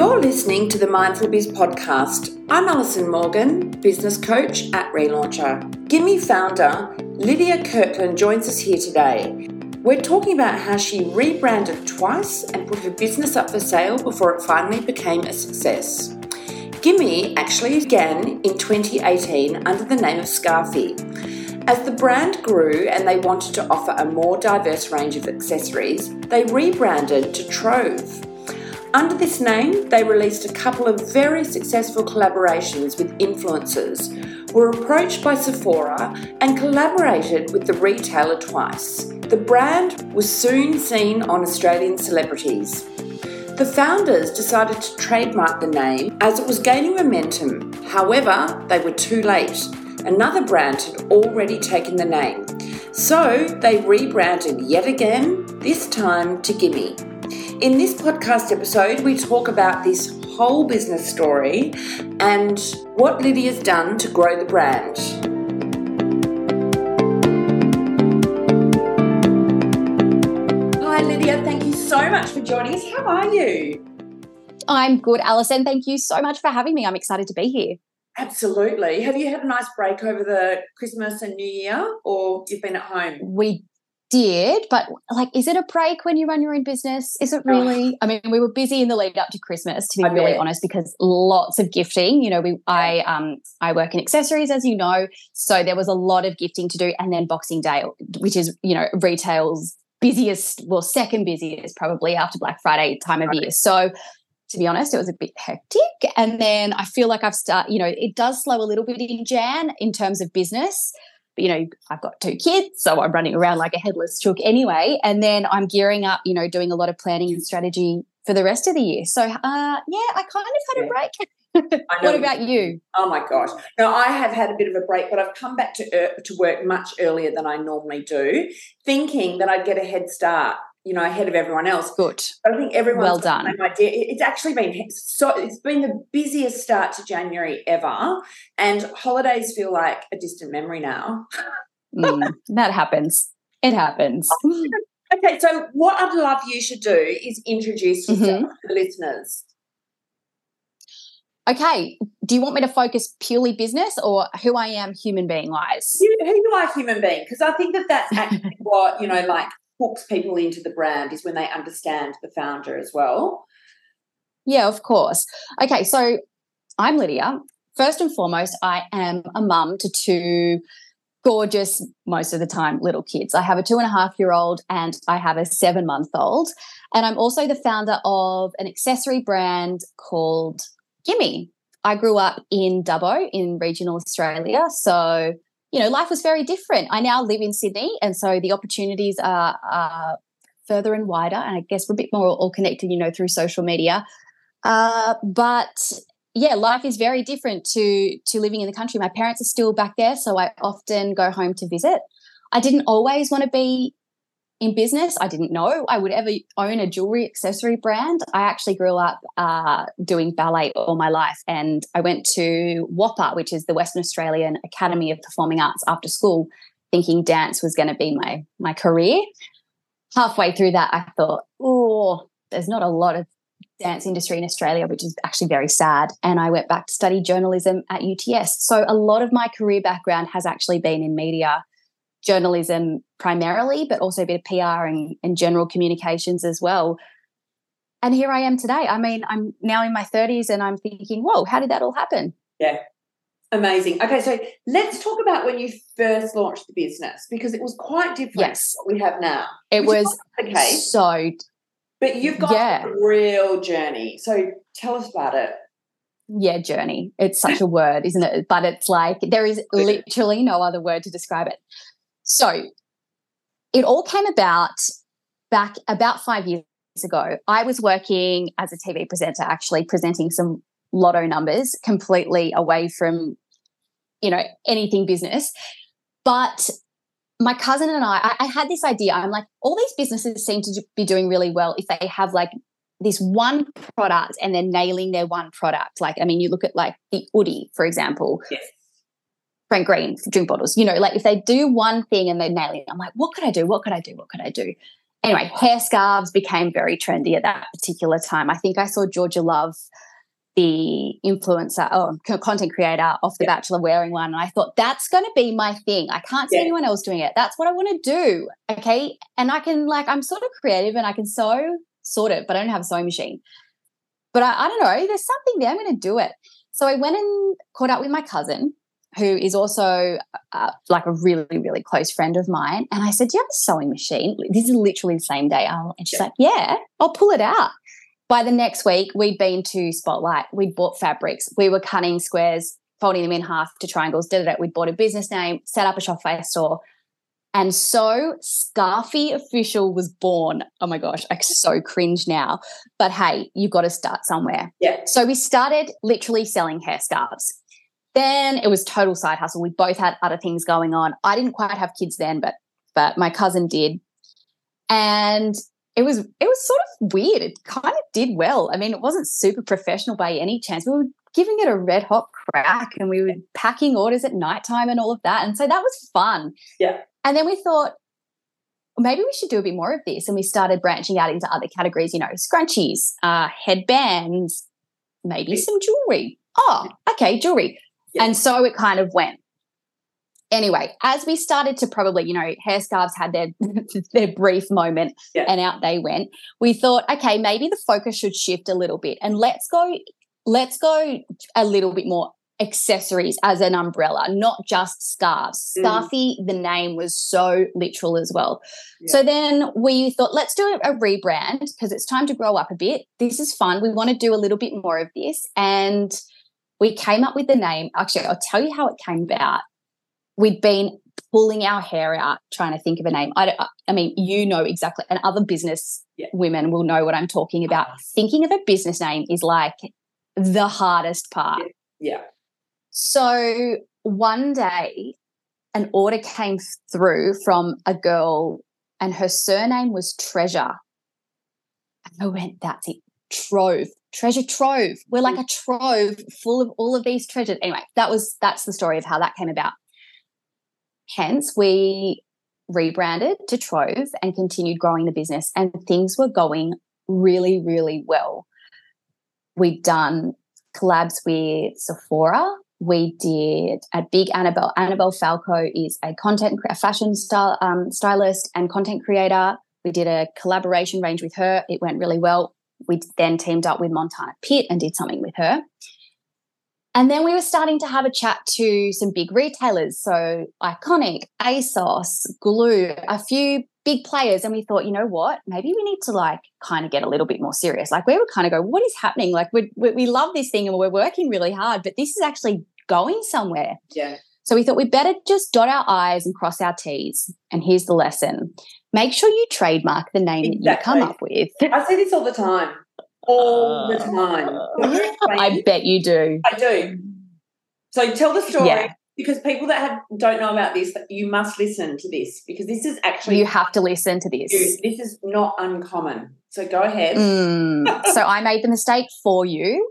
You're listening to the Mindful Biz podcast. I'm Alison Morgan, business coach at Relauncher. Gimme founder Lydia Kirkland joins us here today. We're talking about how she rebranded twice and put her business up for sale before it finally became a success. Gimme actually began in 2018 under the name of Scarfy. As the brand grew and they wanted to offer a more diverse range of accessories, they rebranded to Trove. Under this name, they released a couple of very successful collaborations with influencers, were approached by Sephora, and collaborated with the retailer twice. The brand was soon seen on Australian celebrities. The founders decided to trademark the name as it was gaining momentum. However, they were too late. Another brand had already taken the name. So they rebranded yet again, this time to Gimme. In this podcast episode, we talk about this whole business story and what Lydia's done to grow the brand. Hi, Lydia. Thank you so much for joining us. How are you? I'm good, Alison. Thank you so much for having me. I'm excited to be here. Absolutely. Have you had a nice break over the Christmas and New Year, or you've been at home? We did, but like, is it a break when you run your own business? Is it really? I mean, we were busy in the lead up to Christmas, to be I really bet. honest, because lots of gifting. You know, we I um I work in accessories, as you know, so there was a lot of gifting to do, and then Boxing Day, which is you know retail's busiest, well, second busiest probably after Black Friday time of right. year. So to be honest, it was a bit hectic. And then I feel like I've started, you know, it does slow a little bit in Jan in terms of business you know, I've got two kids, so I'm running around like a headless chook anyway. And then I'm gearing up, you know, doing a lot of planning and strategy for the rest of the year. So, uh, yeah, I kind of had a break. what about you? Oh my gosh! No, I have had a bit of a break, but I've come back to uh, to work much earlier than I normally do, thinking that I'd get a head start you know, ahead of everyone else. Good. I think everyone's well done. Idea. It's actually been so. It's been the busiest start to January ever, and holidays feel like a distant memory now. mm, that happens. It happens. Okay, so what I'd love you to do is introduce yourself mm-hmm. to the listeners. Okay, do you want me to focus purely business or who I am human being wise? You, who you are human being, because I think that that's actually what, you know, like hooks people into the brand is when they understand the founder as well. Yeah, of course. Okay, so I'm Lydia. First and foremost, I am a mum to two gorgeous, most of the time, little kids. I have a two and a half year old and I have a seven month old. And I'm also the founder of an accessory brand called Gimme. I grew up in Dubbo in regional Australia. So you know, life was very different. I now live in Sydney, and so the opportunities are, are further and wider. And I guess we're a bit more all connected, you know, through social media. Uh, but yeah, life is very different to to living in the country. My parents are still back there, so I often go home to visit. I didn't always want to be in business. I didn't know I would ever own a jewelry accessory brand. I actually grew up uh, doing ballet all my life, and I went to WAAPA, which is the Western Australian Academy of Performing Arts, after school, thinking dance was going to be my my career. Halfway through that, I thought, oh, there's not a lot of dance industry in Australia, which is actually very sad. And I went back to study journalism at UTS. So a lot of my career background has actually been in media journalism primarily, but also a bit of PR and, and general communications as well. And here I am today. I mean, I'm now in my 30s and I'm thinking, whoa, how did that all happen? Yeah. Amazing. Okay, so let's talk about when you first launched the business because it was quite different yes. what we have now. It was okay. So but you've got yeah. a real journey. So tell us about it. Yeah, journey. It's such a word, isn't it? But it's like there is literally no other word to describe it. So it all came about back about five years ago. I was working as a TV presenter, actually presenting some lotto numbers completely away from, you know, anything business. But my cousin and I, I, had this idea. I'm like, all these businesses seem to be doing really well if they have like this one product and they're nailing their one product. Like, I mean, you look at like the Oodie, for example. Yes. Frank Green drink bottles. You know, like if they do one thing and they're nailing it, I'm like, what could I do? What could I do? What could I do? anyway, hair scarves became very trendy at that particular time. I think I saw Georgia Love, the influencer oh, or content creator off The yeah. Bachelor, wearing one. And I thought, that's going to be my thing. I can't see yeah. anyone else doing it. That's what I want to do. Okay. And I can, like, I'm sort of creative and I can sew, sort of, but I don't have a sewing machine. But I, I don't know. There's something there. I'm going to do it. So I went and caught up with my cousin who is also uh, like a really, really close friend of mine. And I said, Do you have a sewing machine? This is literally the same day. And she's yeah. like, Yeah, I'll pull it out. By the next week, we'd been to Spotlight, we'd bought fabrics, we were cutting squares, folding them in half to triangles, did it. We'd bought a business name, set up a Shopify store. And so Scarfy Official was born. Oh my gosh, I so cringe now. But hey, you've got to start somewhere. Yeah. So we started literally selling hair scarves. Then it was total side hustle. We both had other things going on. I didn't quite have kids then, but but my cousin did. And it was it was sort of weird. It kind of did well. I mean, it wasn't super professional by any chance. We were giving it a red hot crack and we were packing orders at nighttime and all of that. And so that was fun. Yeah. And then we thought, maybe we should do a bit more of this. And we started branching out into other categories, you know, scrunchies, uh, headbands, maybe some jewelry. Oh, okay, jewelry. And so it kind of went. Anyway, as we started to probably, you know, hair scarves had their their brief moment yeah. and out they went. We thought, okay, maybe the focus should shift a little bit and let's go let's go a little bit more accessories as an umbrella, not just scarves. Mm. Scarfy, the name was so literal as well. Yeah. So then we thought, let's do a rebrand because it's time to grow up a bit. This is fun. We want to do a little bit more of this. And we came up with the name. Actually, I'll tell you how it came about. We'd been pulling our hair out trying to think of a name. I, I mean, you know exactly, and other business yeah. women will know what I'm talking about. Uh-huh. Thinking of a business name is like the hardest part. Yeah. So one day, an order came through from a girl, and her surname was Treasure. And I went, that's it, Trove treasure trove. We're like mm. a trove full of all of these treasures. Anyway, that was that's the story of how that came about. Hence, we rebranded to Trove and continued growing the business, and things were going really, really well. We've done collabs with Sephora. We did a big Annabelle. Annabelle Falco is a content, a fashion style, um, stylist and content creator. We did a collaboration range with her. It went really well we then teamed up with Montana Pitt and did something with her. And then we were starting to have a chat to some big retailers. So Iconic, ASOS, Glue, a few big players. And we thought, you know what? Maybe we need to like kind of get a little bit more serious. Like we would kind of go, what is happening? Like we, we love this thing and we're working really hard, but this is actually going somewhere. Yeah. So we thought we'd better just dot our I's and cross our T's. And here's the lesson make sure you trademark the name exactly. that you come up with. I say this all the time. All uh, the time. I bet you do. I do. So tell the story. Yeah. Because people that have don't know about this, you must listen to this because this is actually you have to listen to this. This is not uncommon. So go ahead. Mm. so I made the mistake for you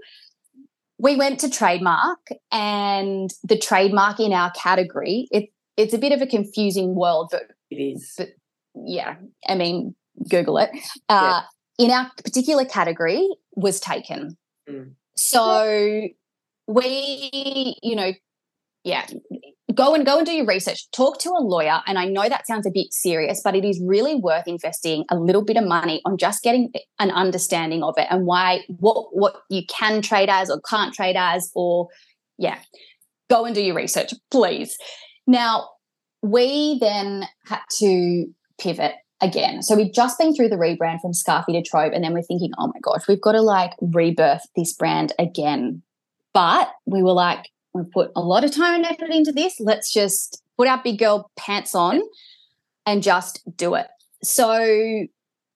we went to trademark and the trademark in our category it, it's a bit of a confusing world but it is but yeah i mean google it uh, yeah. in our particular category was taken mm. so we you know yeah go and go and do your research talk to a lawyer and i know that sounds a bit serious but it is really worth investing a little bit of money on just getting an understanding of it and why what what you can trade as or can't trade as or yeah go and do your research please now we then had to pivot again so we've just been through the rebrand from scarfy to trove and then we're thinking oh my gosh we've got to like rebirth this brand again but we were like we've put a lot of time and effort into this. Let's just put our big girl pants on and just do it. So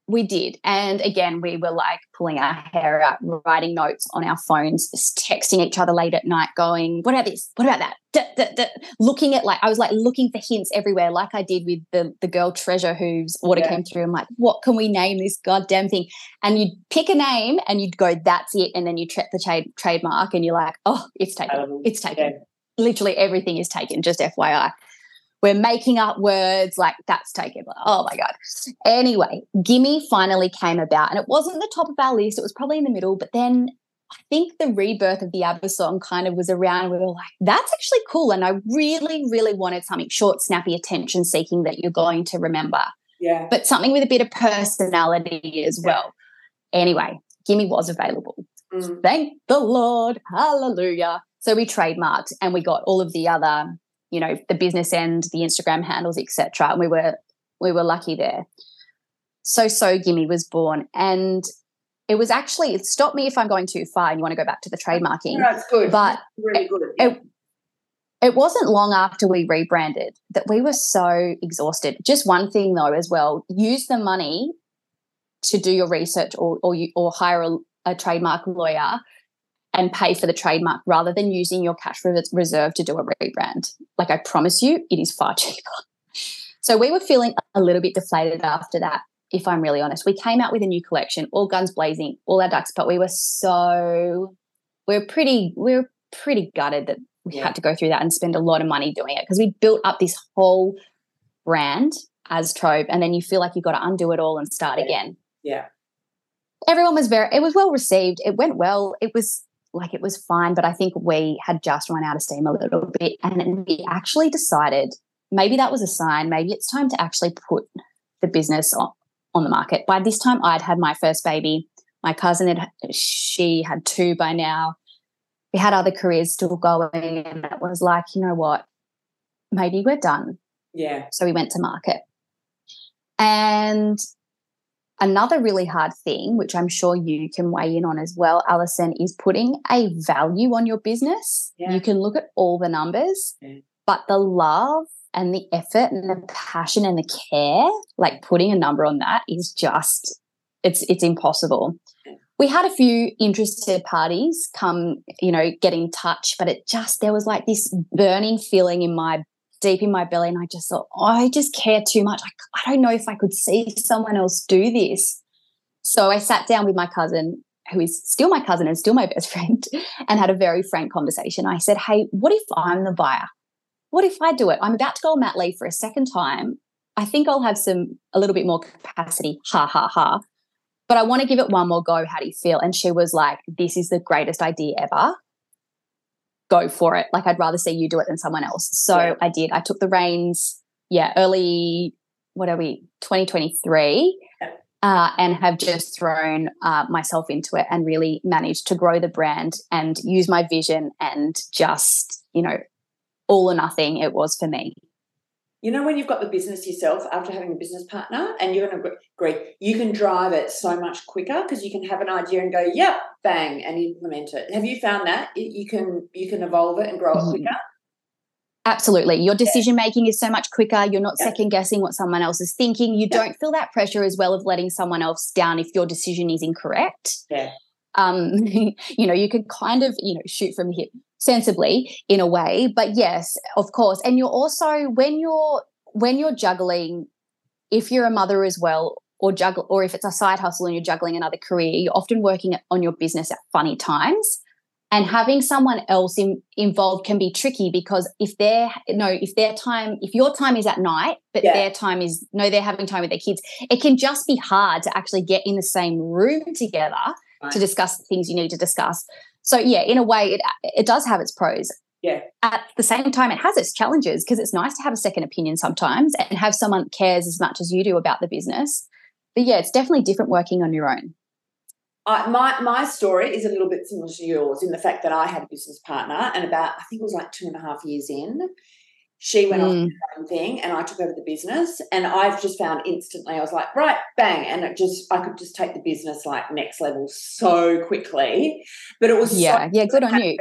we did. And again, we were like pulling our hair out, writing notes on our phones, texting each other late at night, going, What about this? What about that? Duh. Looking at like, I was like looking for hints everywhere, like I did with the, the girl treasure whose order yeah. came through. I'm like, What can we name this goddamn thing? And you'd pick a name and you'd go, That's it. And then you check the trade, trademark and you're like, Oh, it's taken. Um, it's taken. Yeah. Literally everything is taken, just FYI. We're making up words like that's taken. Oh my God. Anyway, Gimme finally came about and it wasn't the top of our list. It was probably in the middle, but then I think the rebirth of the ABBA song kind of was around. We were like, that's actually cool. And I really, really wanted something short, snappy, attention seeking that you're going to remember. Yeah. But something with a bit of personality as well. Anyway, Gimme was available. Mm. Thank the Lord. Hallelujah. So we trademarked and we got all of the other you know the business end the instagram handles etc and we were we were lucky there. So so gimme was born. And it was actually it stopped me if i'm going too far and you want to go back to the trademarking no, it's good. but really good. yeah. it, it wasn't long after we rebranded that we were so exhausted. Just one thing though as well use the money to do your research or or, you, or hire a, a trademark lawyer and pay for the trademark rather than using your cash reserve to do a rebrand. Like I promise you, it is far cheaper. So we were feeling a little bit deflated after that, if I'm really honest. We came out with a new collection, all guns blazing, all our ducks, but we were so we we're pretty we we're pretty gutted that we yeah. had to go through that and spend a lot of money doing it because we built up this whole brand as Trove, and then you feel like you've got to undo it all and start yeah. again. Yeah. Everyone was very it was well received. It went well. It was like it was fine, but I think we had just run out of steam a little bit. And we actually decided maybe that was a sign, maybe it's time to actually put the business on, on the market. By this time, I'd had my first baby. My cousin had, she had two by now. We had other careers still going, and it was like, you know what? Maybe we're done. Yeah. So we went to market. And Another really hard thing, which I'm sure you can weigh in on as well, Alison, is putting a value on your business. Yeah. You can look at all the numbers, yeah. but the love and the effort and the passion and the care, like putting a number on that is just it's it's impossible. We had a few interested parties come, you know, get in touch, but it just there was like this burning feeling in my deep in my belly and I just thought, oh, I just care too much. I, I don't know if I could see someone else do this. So I sat down with my cousin, who is still my cousin and still my best friend, and had a very frank conversation. I said, hey, what if I'm the buyer? What if I do it? I'm about to go on mat leave for a second time. I think I'll have some a little bit more capacity. Ha ha ha. But I want to give it one more go. How do you feel? And she was like, This is the greatest idea ever go for it. Like I'd rather see you do it than someone else. So yeah. I did. I took the reins, yeah, early, what are we, 2023, uh, and have just thrown uh, myself into it and really managed to grow the brand and use my vision and just, you know, all or nothing it was for me you know when you've got the business yourself after having a business partner and you're going to agree you can drive it so much quicker because you can have an idea and go yep bang and implement it have you found that you can you can evolve it and grow it mm-hmm. quicker Absolutely. Your decision making is so much quicker. You're not yeah. second guessing what someone else is thinking. You yeah. don't feel that pressure as well of letting someone else down if your decision is incorrect. Yeah. Um, you know, you can kind of, you know, shoot from the hip sensibly in a way but yes of course and you're also when you're when you're juggling if you're a mother as well or juggle or if it's a side hustle and you're juggling another career you're often working on your business at funny times and having someone else in, involved can be tricky because if they're no if their time if your time is at night but yeah. their time is no they're having time with their kids it can just be hard to actually get in the same room together right. to discuss the things you need to discuss so yeah, in a way, it it does have its pros. Yeah. At the same time, it has its challenges because it's nice to have a second opinion sometimes and have someone cares as much as you do about the business. But yeah, it's definitely different working on your own. Uh, my my story is a little bit similar to yours in the fact that I had a business partner, and about I think it was like two and a half years in, she went mm. off her own thing and I took over the business. And I've just found instantly, I was like, right, bang. And it just, I could just take the business like next level so quickly. But it was, yeah, so yeah, good on you.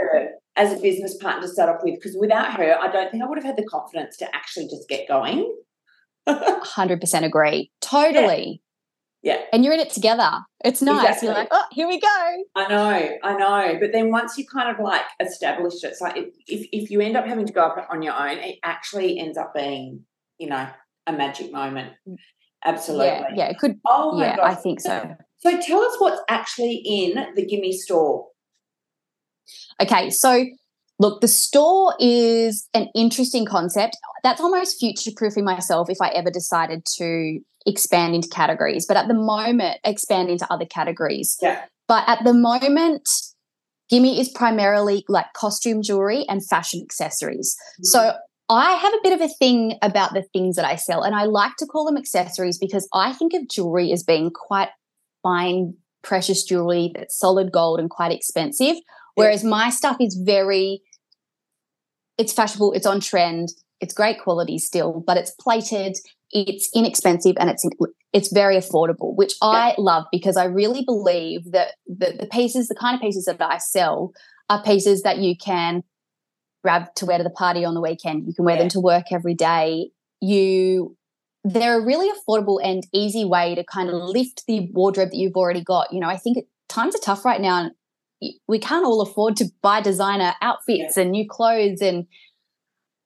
As a business partner to start off with, because without her, I don't think I would have had the confidence to actually just get going. 100% agree. Totally. Yeah. And you're in it together. It's nice. Exactly. You're like, oh, here we go. I know, I know. But then once you kind of like established it, it's like if, if you end up having to go up on your own, it actually ends up being, you know, a magic moment. Absolutely. Yeah, yeah it could. Oh, yeah, I think so. So tell us what's actually in the Gimme store. Okay, so Look, the store is an interesting concept. That's almost future proofing myself if I ever decided to expand into categories. But at the moment, expand into other categories. Yeah. But at the moment, Gimme is primarily like costume jewelry and fashion accessories. Mm-hmm. So I have a bit of a thing about the things that I sell, and I like to call them accessories because I think of jewelry as being quite fine, precious jewelry that's solid gold and quite expensive. Whereas my stuff is very, it's fashionable, it's on trend, it's great quality still, but it's plated, it's inexpensive, and it's it's very affordable, which. I love because I really believe that the, the pieces, the kind of pieces that I sell, are pieces that you can grab to wear to the party on the weekend. You can wear yeah. them to work every day. You they're a really affordable and easy way to kind of lift the wardrobe that you've already got. You know, I think times are tough right now. And We can't all afford to buy designer outfits yeah. and new clothes and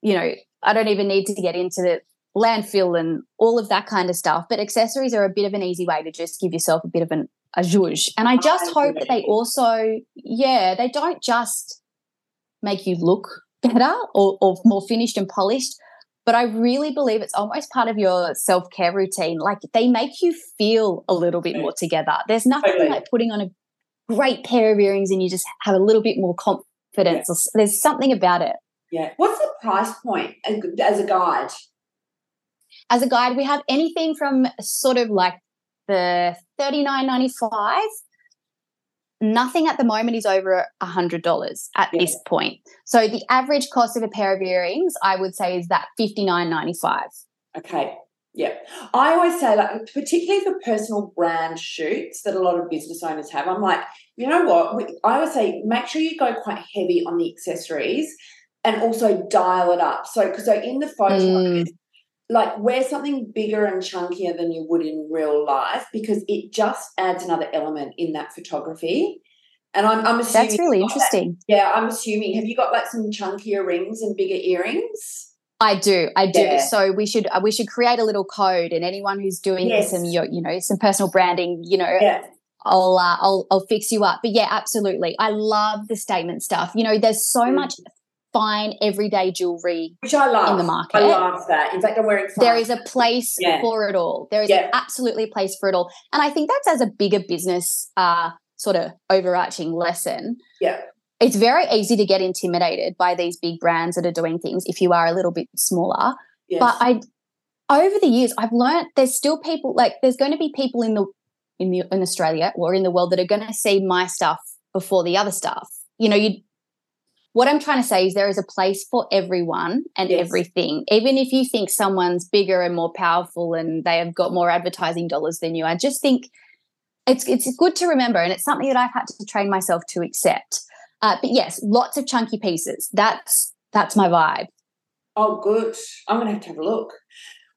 you know, I don't even need to get into the landfill and all of that kind of stuff. But accessories are a bit of an easy way to just give yourself a bit of an a zhuzh. And I just I hope that they also, yeah, they don't just make you look better or, or more finished and polished. But I really believe it's almost part of your self care routine. Like they make you feel a little bit more together. There's nothing like putting on a great pair of earrings and you just have a little bit more confidence. Yeah. There's something about it. Yeah. What's the price point as a guide? As a guide, we have anything from sort of like the thirty nine ninety five. Nothing at the moment is over a hundred dollars at yeah. this point. So the average cost of a pair of earrings, I would say, is that fifty nine ninety five. Okay. Yeah. I always say, like, particularly for personal brand shoots that a lot of business owners have, I'm like, you know what? I always say, make sure you go quite heavy on the accessories and also dial it up. So, because so in the photo, mm like wear something bigger and chunkier than you would in real life because it just adds another element in that photography. And I'm, I'm assuming that's really interesting. That, yeah, I'm assuming. Have you got like some chunkier rings and bigger earrings? I do, I do. Yeah. So we should uh, we should create a little code, and anyone who's doing yes. some you know some personal branding, you know, yeah. I'll, uh, I'll I'll fix you up. But yeah, absolutely. I love the statement stuff. You know, there's so mm. much fine everyday jewelry which I love in the market. I love that. In fact, I'm wearing. There is a place yeah. for it all. There is yeah. absolutely a place for it all, and I think that's as a bigger business uh, sort of overarching lesson. Yeah. It's very easy to get intimidated by these big brands that are doing things if you are a little bit smaller. Yes. But I, over the years, I've learned there's still people like there's going to be people in the in the in Australia or in the world that are going to see my stuff before the other stuff. You know, you what I'm trying to say is there is a place for everyone and yes. everything. Even if you think someone's bigger and more powerful and they have got more advertising dollars than you, I just think it's it's good to remember, and it's something that I've had to train myself to accept. Uh, but yes, lots of chunky pieces. That's that's my vibe. Oh, good. I'm going to have to have a look.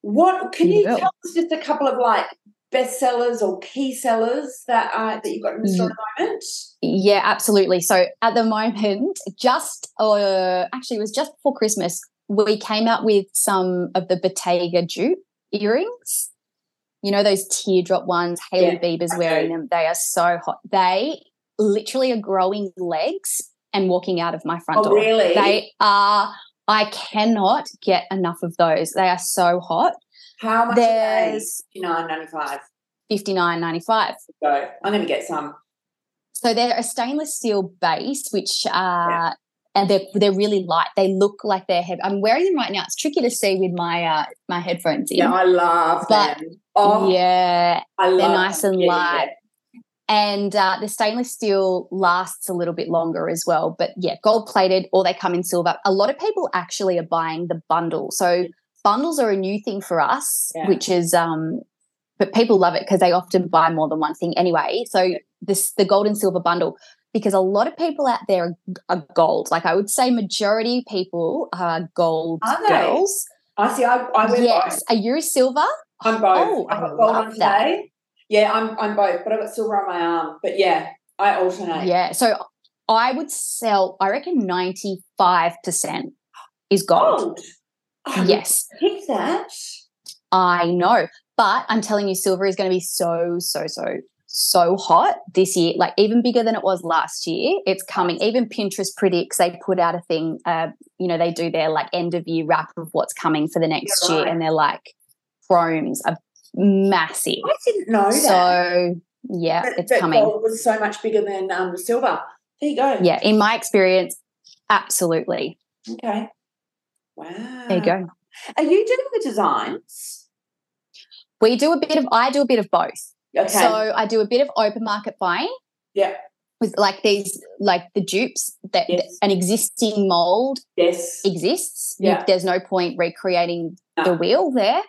What can you, you tell us just a couple of like bestsellers or key sellers that uh, that you've got in the store at the moment? Yeah, absolutely. So at the moment, just uh, actually, it was just before Christmas, we came out with some of the Bottega dupe earrings. You know those teardrop ones. Hailey yeah, Bieber's okay. wearing them. They are so hot. They literally are growing legs and walking out of my front oh, door. Really? They are. I cannot get enough of those. They are so hot. How much There's are they? Fifty nine ninety five. Fifty nine ninety five. Go. I'm going to get some. So they're a stainless steel base, which uh, yeah. and they're they're really light. They look like they're heavy. I'm wearing them right now. It's tricky to see with my uh, my headphones in. Yeah, I love but, them. Oh, yeah, I they're nice them. and yeah, light. Yeah. And uh, the stainless steel lasts a little bit longer as well. But yeah, gold plated or they come in silver. A lot of people actually are buying the bundle. So bundles are a new thing for us, yeah. which is um, but people love it because they often buy more than one thing anyway. So this the gold and silver bundle because a lot of people out there are gold. Like I would say, majority people are gold are girls. I see. I, I yes. Both. Are you silver? I'm both. Oh, I've got gold on today. Yeah, I'm I'm both, but I've got silver on my arm. But yeah, I alternate. Yeah. So I would sell. I reckon ninety five percent is gold. gold. Oh, yes. Pick that. I know. But I'm telling you, silver is going to be so, so, so so hot this year, like even bigger than it was last year. It's coming. Even Pinterest predicts they put out a thing. Uh, you know, they do their like end of year wrap of what's coming for the next year, right. and they're like chromes are massive. I didn't know that. So yeah, that, it's that coming. gold was so much bigger than um, silver. There you go. Yeah, in my experience, absolutely. Okay. Wow. There you go. Are you doing the designs? We do a bit of. I do a bit of both. Okay. So I do a bit of open market buying. Yeah. With like these, like the dupes that Yes. an existing mold yes. exists. Yeah. there's no point recreating the wheel there.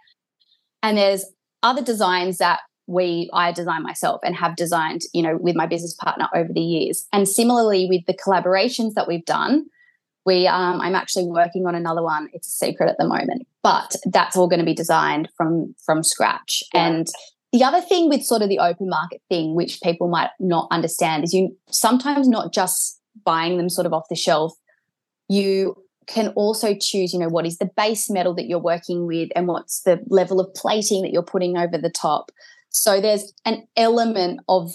And there's other designs that we I design myself and have designed, you know, with my business partner over the years. And similarly with the collaborations that we've done, we um, I'm actually working on another one. It's a secret at the moment, but that's all going to be designed from from scratch. Yeah. And the other thing with sort of the open market thing, which people might not understand, is you sometimes not just buying them sort of off the shelf. You can also choose, you know, what is the base metal that you're working with and what's the level of plating that you're putting over the top. So there's an element of,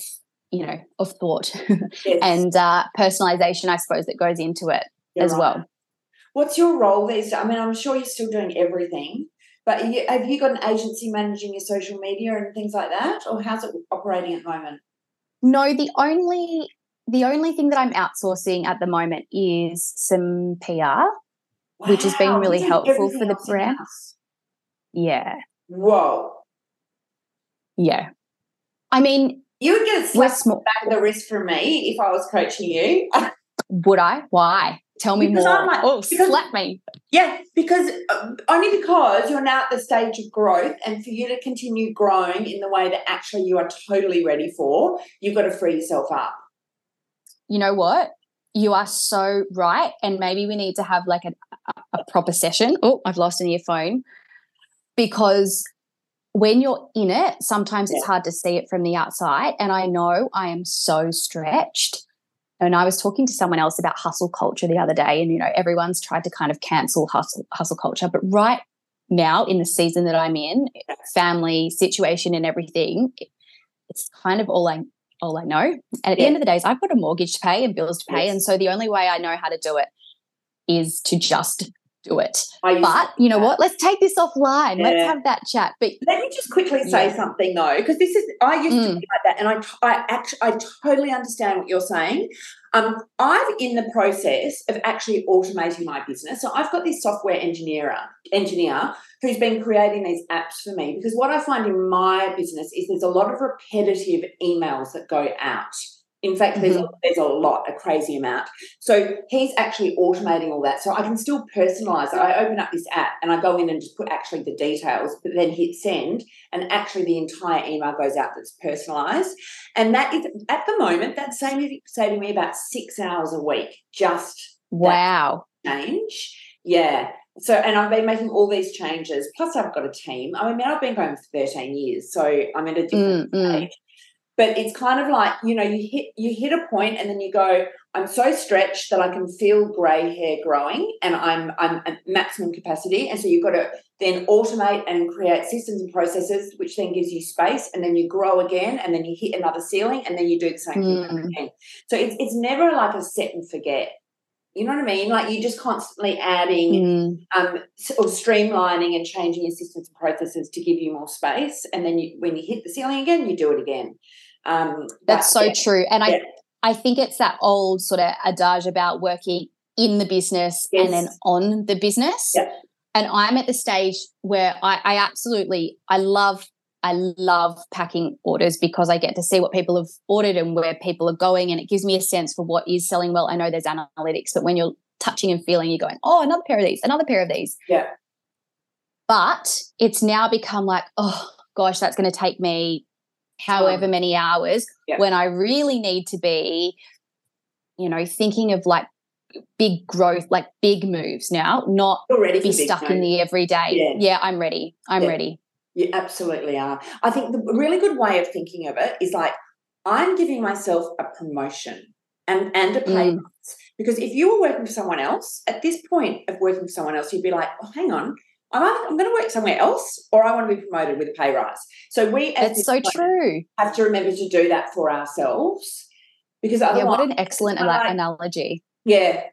you know, of thought yes. and uh, personalization, I suppose, that goes into it You're as right. well. What's your role these? I mean, I'm sure you're still doing everything, but you, have you got an agency managing your social media and things like that, or how's it operating at the moment? No, the only the only thing that I'm outsourcing at the moment is some PR. Which has been really helpful for the brand. Yeah, Whoa. yeah. I mean, You would get a slap back of the wrist from me if I was coaching you. Would I? Why? Tell me Because more. I'm like- oh, because- slap me. yeah, because uh, only because you're now at the stage of growth, and for you to continue growing in the way that actually you are totally ready for, you've got to free yourself up. you know what? You are so right. And maybe we need to have like a, a, a proper session. Oh, I've lost an earphone. Because when you're in it, sometimes it's hard to see it from the outside. And I know I am so stretched. And I was talking to someone else about hustle culture the other day, and you know, everyone's tried to kind of cancel hustle hustle culture. But right now, in the season that I'm in, family situation and everything, it's kind of all I all I know. And at the end of the day, is I've got a mortgage to pay and bills to pay. Yes. And so the only way I know how to do it is to just do it. But you know what? Let's take this offline. Let's have that chat. But Let me just quickly say Yeah. something though, because this is I used to Mm. be like that, and I I actually I totally understand what you're saying. Um, I'm in the process of actually automating my business. So I've got this software engineer engineer who's been creating these apps for me because what I find in my business is there's a lot of repetitive emails that go out. In fact, there's a, there's a lot, a crazy amount. So he's actually automating all that. So I can still personalize it. I open up this app and I go in and just put actually the details, but then hit send, and actually the entire email goes out that's personalized. And that is at the moment, that's saving, saving me about six hours a week just wow. change. Yeah. So, and I've been making all these changes. Plus, I've got a team. I mean, I've been going for 13 years, so I'm at a different Mm, mm. stage. But it's kind of like you know, you hit you hit a point, and then you go. I'm so stretched that I can feel grey hair growing, and I'm I'm at maximum capacity. And so you've got to then automate and create systems and processes, which then gives you space, and then you grow again, and then you hit another ceiling, and then you do the same thing Mm. again. So it's it's never like a set and forget. You know what I mean? Like you're just constantly adding Mm. um, or streamlining and changing your systems and processes to give you more space. And then you, when you hit the ceiling again, you do it again. Um, That's so yeah, true. And Yeah. I, I think it's that old sort of adage about working in the business and then on the business. Yep. And I'm at the stage where I, I absolutely I love I love packing orders because I get to see what people have ordered and where people are going, and it gives me a sense for what is selling well. I know there's analytics, but when you're touching and feeling, you're going, oh, another pair of these, another pair of these. Yeah. But it's now become like, oh gosh, that's going to take me however many hours Yeah. when I really need to be, you know, thinking of like big growth, like big moves now, not be stuck in the everyday. Yeah. Yeah, I'm ready. I'm Yeah. ready. You absolutely are. I think the really good way of thinking of it is like I'm giving myself a promotion and and a pay Mm. Because if you were working for someone else, at this point of working for someone else, you'd be like, oh, hang on, I'm, either, I'm going to work somewhere else or I want to be promoted with a pay rise. So we That's so true. have to remember to do that for ourselves because otherwise. Yeah, what an excellent like, analogy. Yeah.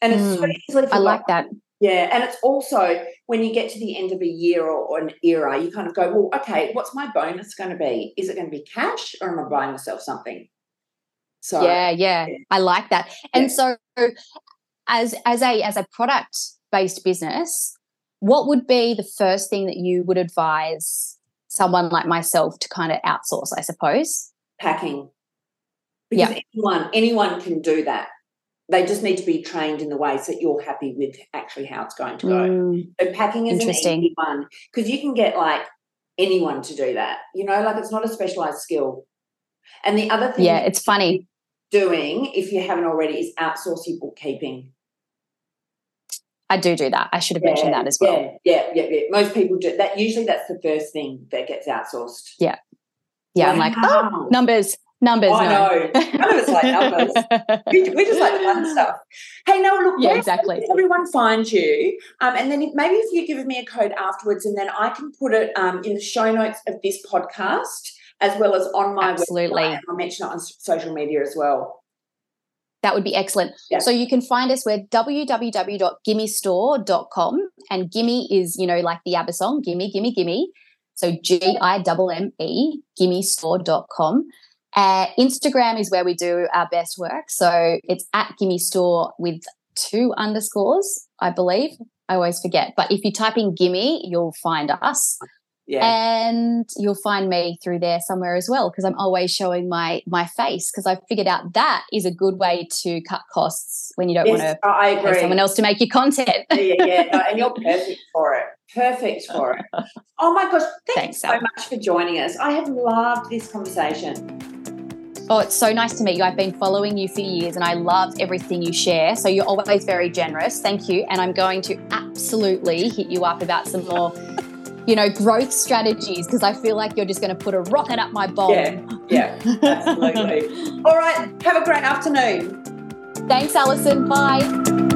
And it's mm, so easily I like that. Yeah. And it's also when you get to the end of a year or, or, an era, you kind of go, well, okay, what's my bonus going to be? Is it going to be cash or am I buying myself something? So yeah, yeah, yeah. I like that. And yeah. so as as a as a product based business, what would be the first thing that you would advise someone like myself to kind of outsource, I suppose? Packing. Because yep. anyone anyone can do that. They just need to be trained in the ways that you're happy with actually how it's going to go. Mm, so packing is an easy one because you can get like anyone to do that. You know, like it's not a specialized skill. And the other thing, yeah, it's funny doing if you haven't already is outsource your bookkeeping. I do do that. I should have yeah, mentioned that as well. Yeah, yeah, yeah, yeah. Most people do that. Usually, that's the first thing that gets outsourced. Yeah, yeah. Wow. I'm like, oh, numbers, numbers. I no. know. None of us like numbers. we, we, just like the fun stuff. Hey, no, look. Yeah, exactly. Everyone finds you, um, and then maybe if you give me a code afterwards, and then I can put it um, in the show notes of this podcast as well as on my Absolutely. website. I'll mention it on social media as well. That would be excellent. Yeah. So you can find us with www.gimmestore.com and gimme is, you know, like the ABBA song, gimme, gimme, gimme. So G I M M E, gimmestore.com. Uh, Instagram is where we do our best work. So it's at gimme store with two underscores, I believe. I always forget. But if you type in gimme, you'll find us. Yeah. And you'll find me through there somewhere as well because I'm always showing my my face because I've figured out that is a good way to cut costs when you don't yes, want to I agree. pay someone else to make your content. yeah, yeah, no, and you're perfect for it. Perfect for it. Oh my gosh, thanks, thanks so much for joining us. I have loved this conversation. Oh, it's so nice to meet you. I've been following you for years and I love everything you share. So you're always very generous. Thank you. And I'm going to absolutely hit you up about some more you know, growth strategies because I feel like you're just going to put a rocket up my bum. Yeah, yeah, absolutely. All right, have a great afternoon. Thanks, Alison. Bye.